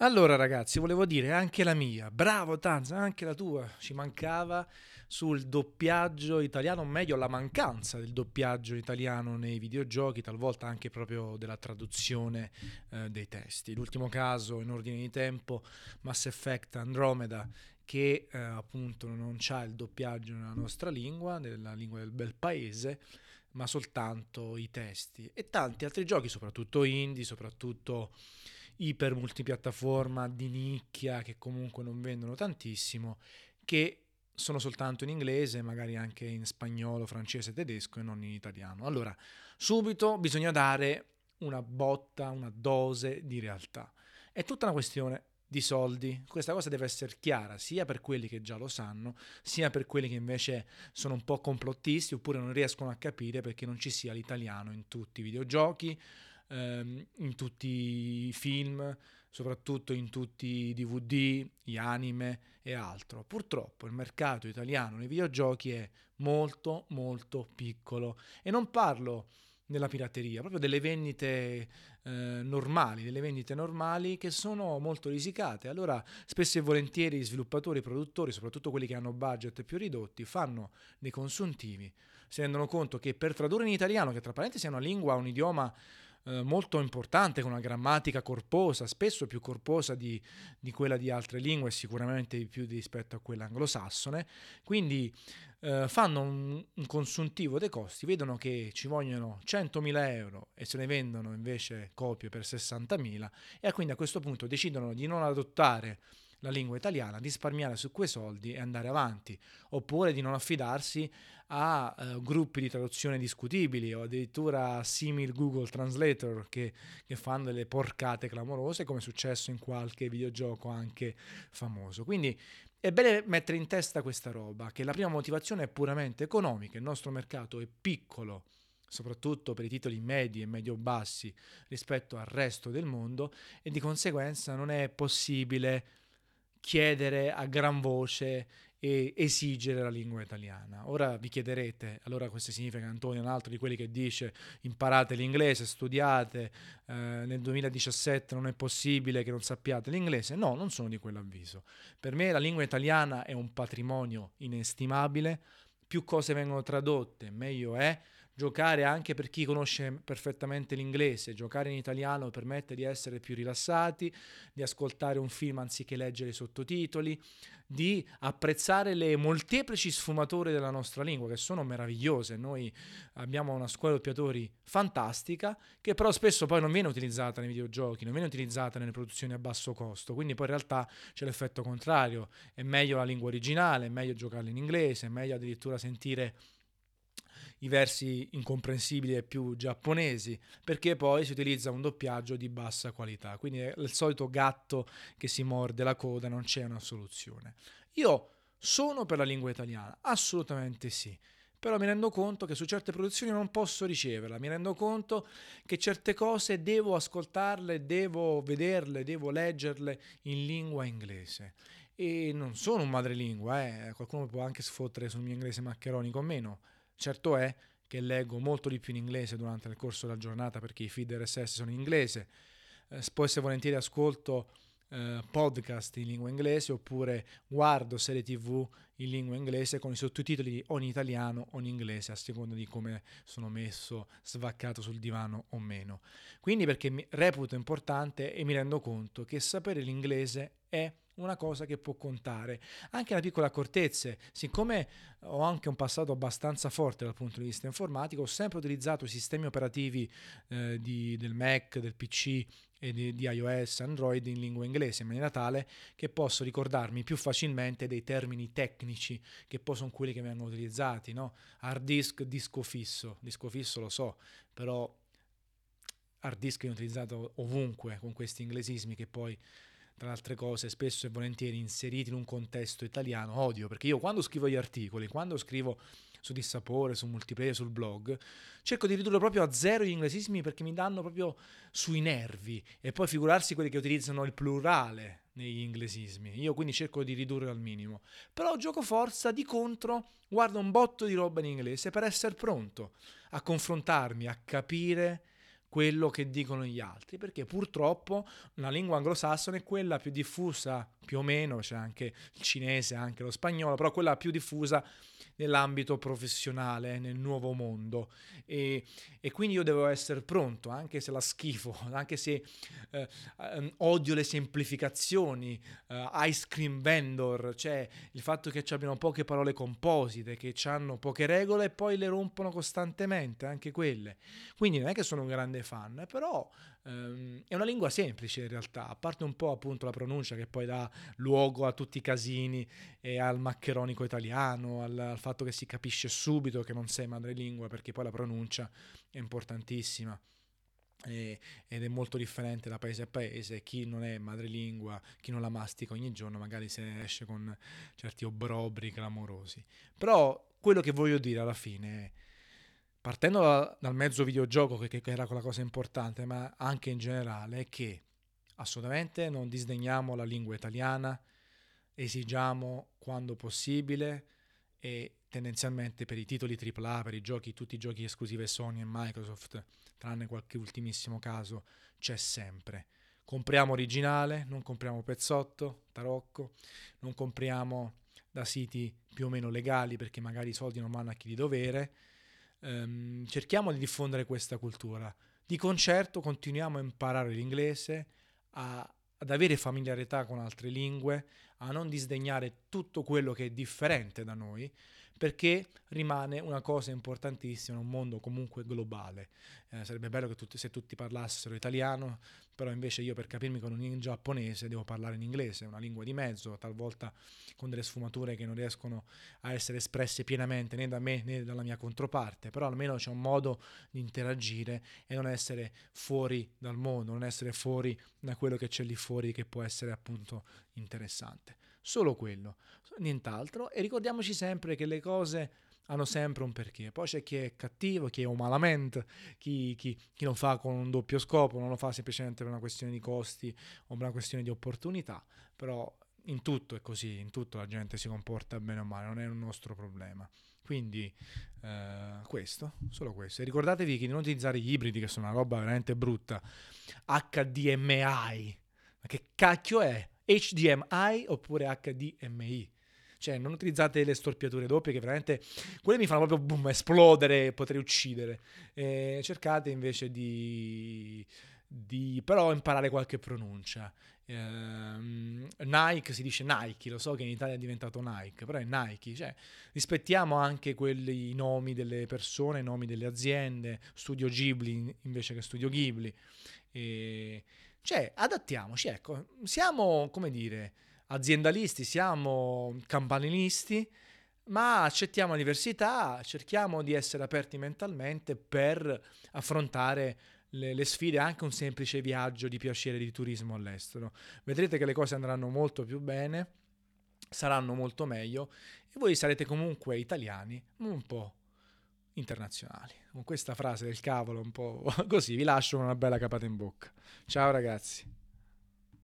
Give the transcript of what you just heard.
Allora ragazzi, volevo dire anche la mia, bravo Tanz, anche la tua, ci mancava sul doppiaggio italiano, o meglio la mancanza del doppiaggio italiano nei videogiochi, talvolta anche proprio della traduzione eh, dei testi. L'ultimo caso in ordine di tempo, Mass Effect Andromeda, che eh, appunto non ha il doppiaggio nella nostra lingua, nella lingua del bel paese, ma soltanto i testi. E tanti altri giochi, soprattutto indie, soprattutto iper multipiattaforma di nicchia che comunque non vendono tantissimo, che sono soltanto in inglese, magari anche in spagnolo, francese, tedesco e non in italiano. Allora, subito bisogna dare una botta, una dose di realtà. È tutta una questione di soldi. Questa cosa deve essere chiara sia per quelli che già lo sanno, sia per quelli che invece sono un po' complottisti oppure non riescono a capire perché non ci sia l'italiano in tutti i videogiochi ehm, in tutti i film, soprattutto in tutti i DVD, gli anime e altro. Purtroppo il mercato italiano nei videogiochi è molto molto piccolo e non parlo della pirateria, proprio delle vendite eh, normali, delle vendite normali che sono molto risicate. Allora, spesso e volentieri sviluppatori e produttori, soprattutto quelli che hanno budget più ridotti, fanno dei consuntivi, si rendono conto che per tradurre in italiano, che tra parentesi è una lingua, un idioma eh, molto importante, con una grammatica corposa, spesso più corposa di, di quella di altre lingue, sicuramente di più rispetto a quella anglosassone. Quindi eh, fanno un, un, consuntivo dei costi, vedono che ci vogliono 100.000 euro e se ne vendono invece copie per 60.000 e quindi a questo punto decidono di non adottare la lingua italiana, risparmiare su quei soldi e andare avanti, oppure di non affidarsi a uh, gruppi di traduzione discutibili o addirittura simil Google Translator che, che, fanno delle porcate clamorose come è successo in qualche videogioco anche famoso. Quindi è bene mettere in testa questa roba, che la prima motivazione è puramente economica, il nostro mercato è piccolo soprattutto per i titoli medi e medio-bassi rispetto al resto del mondo e di conseguenza non è possibile chiedere a gran voce e esigere la lingua italiana. Ora vi chiederete, allora questo significa che Antonio è un altro di quelli che dice imparate l'inglese, studiate, eh, nel 2017 non è possibile che non sappiate l'inglese. No, non sono di quell'avviso. Per me la lingua italiana è un patrimonio inestimabile, più cose vengono tradotte, meglio è giocare anche per chi conosce perfettamente l'inglese, giocare in italiano permette di essere più rilassati, di ascoltare un film anziché leggere i sottotitoli, di apprezzare le molteplici sfumature della nostra lingua che sono meravigliose. Noi abbiamo una scuola doppiatori fantastica che però spesso poi non viene utilizzata nei videogiochi, non viene utilizzata nelle produzioni a basso costo, quindi poi in realtà c'è l'effetto contrario, è meglio la lingua originale, è meglio giocarla in inglese, è meglio addirittura sentire i versi incomprensibili e più giapponesi, perché poi si utilizza un doppiaggio di bassa qualità. Quindi è il solito gatto che si morde la coda, non c'è una soluzione. Io sono per la lingua italiana, assolutamente sì. Però mi rendo conto che su certe produzioni non posso riceverla, mi rendo conto che certe cose devo ascoltarle, devo vederle, devo leggerle in lingua inglese e non sono un madrelingua, eh. qualcuno può anche sfottere sul mio inglese maccheronico o meno, Certo è che leggo molto di più in inglese durante il corso della giornata perché i feed RSS sono in inglese, eh, spesso e volentieri ascolto eh, podcast in lingua inglese oppure guardo serie tv in lingua inglese con i sottotitoli o in italiano o in inglese a seconda di come sono messo svaccato sul divano o meno. Quindi perché mi reputo importante e mi rendo conto che sapere l'inglese è una cosa che può contare. Anche una piccola accortezze, siccome ho anche un passato abbastanza forte dal punto di vista informatico, ho sempre utilizzato i sistemi operativi eh, di, del Mac, del PC e di, di, iOS, Android in lingua inglese, in maniera tale che posso ricordarmi più facilmente dei termini tecnici che poi sono quelli che vengono utilizzati, no? Hard disk, disco fisso, disco fisso lo so, però hard disk è utilizzato ovunque con questi inglesismi che poi tra le altre cose, spesso e volentieri inseriti in un contesto italiano, odio, perché io quando scrivo gli articoli, quando scrivo su Dissapore, su Multiplayer, sul blog, cerco di ridurre proprio a zero gli inglesismi perché mi danno proprio sui nervi e poi figurarsi quelli che utilizzano il plurale negli inglesismi. Io quindi cerco di ridurre al minimo. Però gioco forza di contro, guardo un botto di roba in inglese per essere pronto a confrontarmi, a capire quello che dicono gli altri, perché purtroppo la lingua anglosassone è quella più diffusa, più o meno, c'è anche il cinese, anche lo spagnolo, però quella più diffusa nell'ambito professionale, nel nuovo mondo. E, e, quindi io devo essere pronto, anche se la schifo, anche se eh, ehm, odio le semplificazioni, eh, ice cream vendor, cioè il fatto che abbiano poche parole composite, che hanno poche regole e poi le rompono costantemente, anche quelle. Quindi non è che sono un grande fan, però ehm, è una lingua semplice in realtà, a parte un po' appunto la pronuncia che poi dà luogo a tutti i casini e al maccheronico italiano, al, al fatto che si capisce subito che non sei madrelingua perché poi la pronuncia è importantissima ed è molto differente da paese a paese. Chi non è madrelingua, chi non la mastica ogni giorno, magari se ne esce con certi obbrobri clamorosi. Però quello che voglio dire alla fine è partendo da, dal mezzo videogioco, che, che era quella cosa importante, ma anche in generale, è che assolutamente non disdegniamo la lingua italiana, esigiamo quando possibile e tendenzialmente per i titoli AAA, per i giochi, tutti i giochi esclusivi Sony e Microsoft, tranne qualche ultimissimo caso, c'è sempre. Compriamo originale, non compriamo pezzotto, tarocco, non compriamo da siti più o meno legali perché magari i soldi non vanno a chi di dovere ehm, cerchiamo di diffondere questa cultura. Di concerto continuiamo a imparare l'inglese, a, ad avere familiarità con altre lingue, a non disdegnare tutto quello che è differente da noi, perché rimane una cosa importantissima in un mondo comunque globale. Eh, sarebbe bello tutti, se tutti parlassero italiano, però invece io per capirmi con un giapponese devo parlare in inglese, una lingua di mezzo, talvolta con delle sfumature che non riescono a essere espresse pienamente né da me né dalla mia controparte, però almeno c'è un modo di interagire e non essere fuori dal mondo, non essere fuori da quello che c'è lì fuori che può essere appunto interessante. Solo quello, nient'altro. E ricordiamoci sempre che le cose hanno sempre un perché. Poi c'è chi è cattivo, chi è umalamente, chi, chi, chi, lo fa con un doppio scopo, non lo fa semplicemente per una questione di costi o per una questione di opportunità, però in tutto è così, in tutto la gente si comporta bene o male, non è un nostro problema. Quindi eh, questo, solo questo. E ricordatevi di non utilizzare gli ibridi, che sono una roba veramente brutta. HDMI, ma che cacchio è? HDMI oppure HDMI. Cioè, non utilizzate le storpiature doppie che veramente quelle mi fanno proprio boom, esplodere, potrei uccidere. E cercate invece di, di però imparare qualche pronuncia. Uh, Nike si dice Nike, lo so che in Italia è diventato Nike, però è Nike, cioè rispettiamo anche quelli, i nomi delle persone, i nomi delle aziende, Studio Ghibli invece che Studio Ghibli. E, cioè, adattiamoci, ecco, siamo, come dire, aziendalisti, siamo campanilisti, ma accettiamo la diversità, cerchiamo di essere aperti mentalmente per affrontare le, le, sfide, anche un semplice viaggio di piacere di turismo all'estero. Vedrete che le cose andranno molto più bene, saranno molto meglio e voi sarete comunque italiani, un po' internazionali. Con questa frase del cavolo un po' così vi lascio una bella capata in bocca. Ciao ragazzi.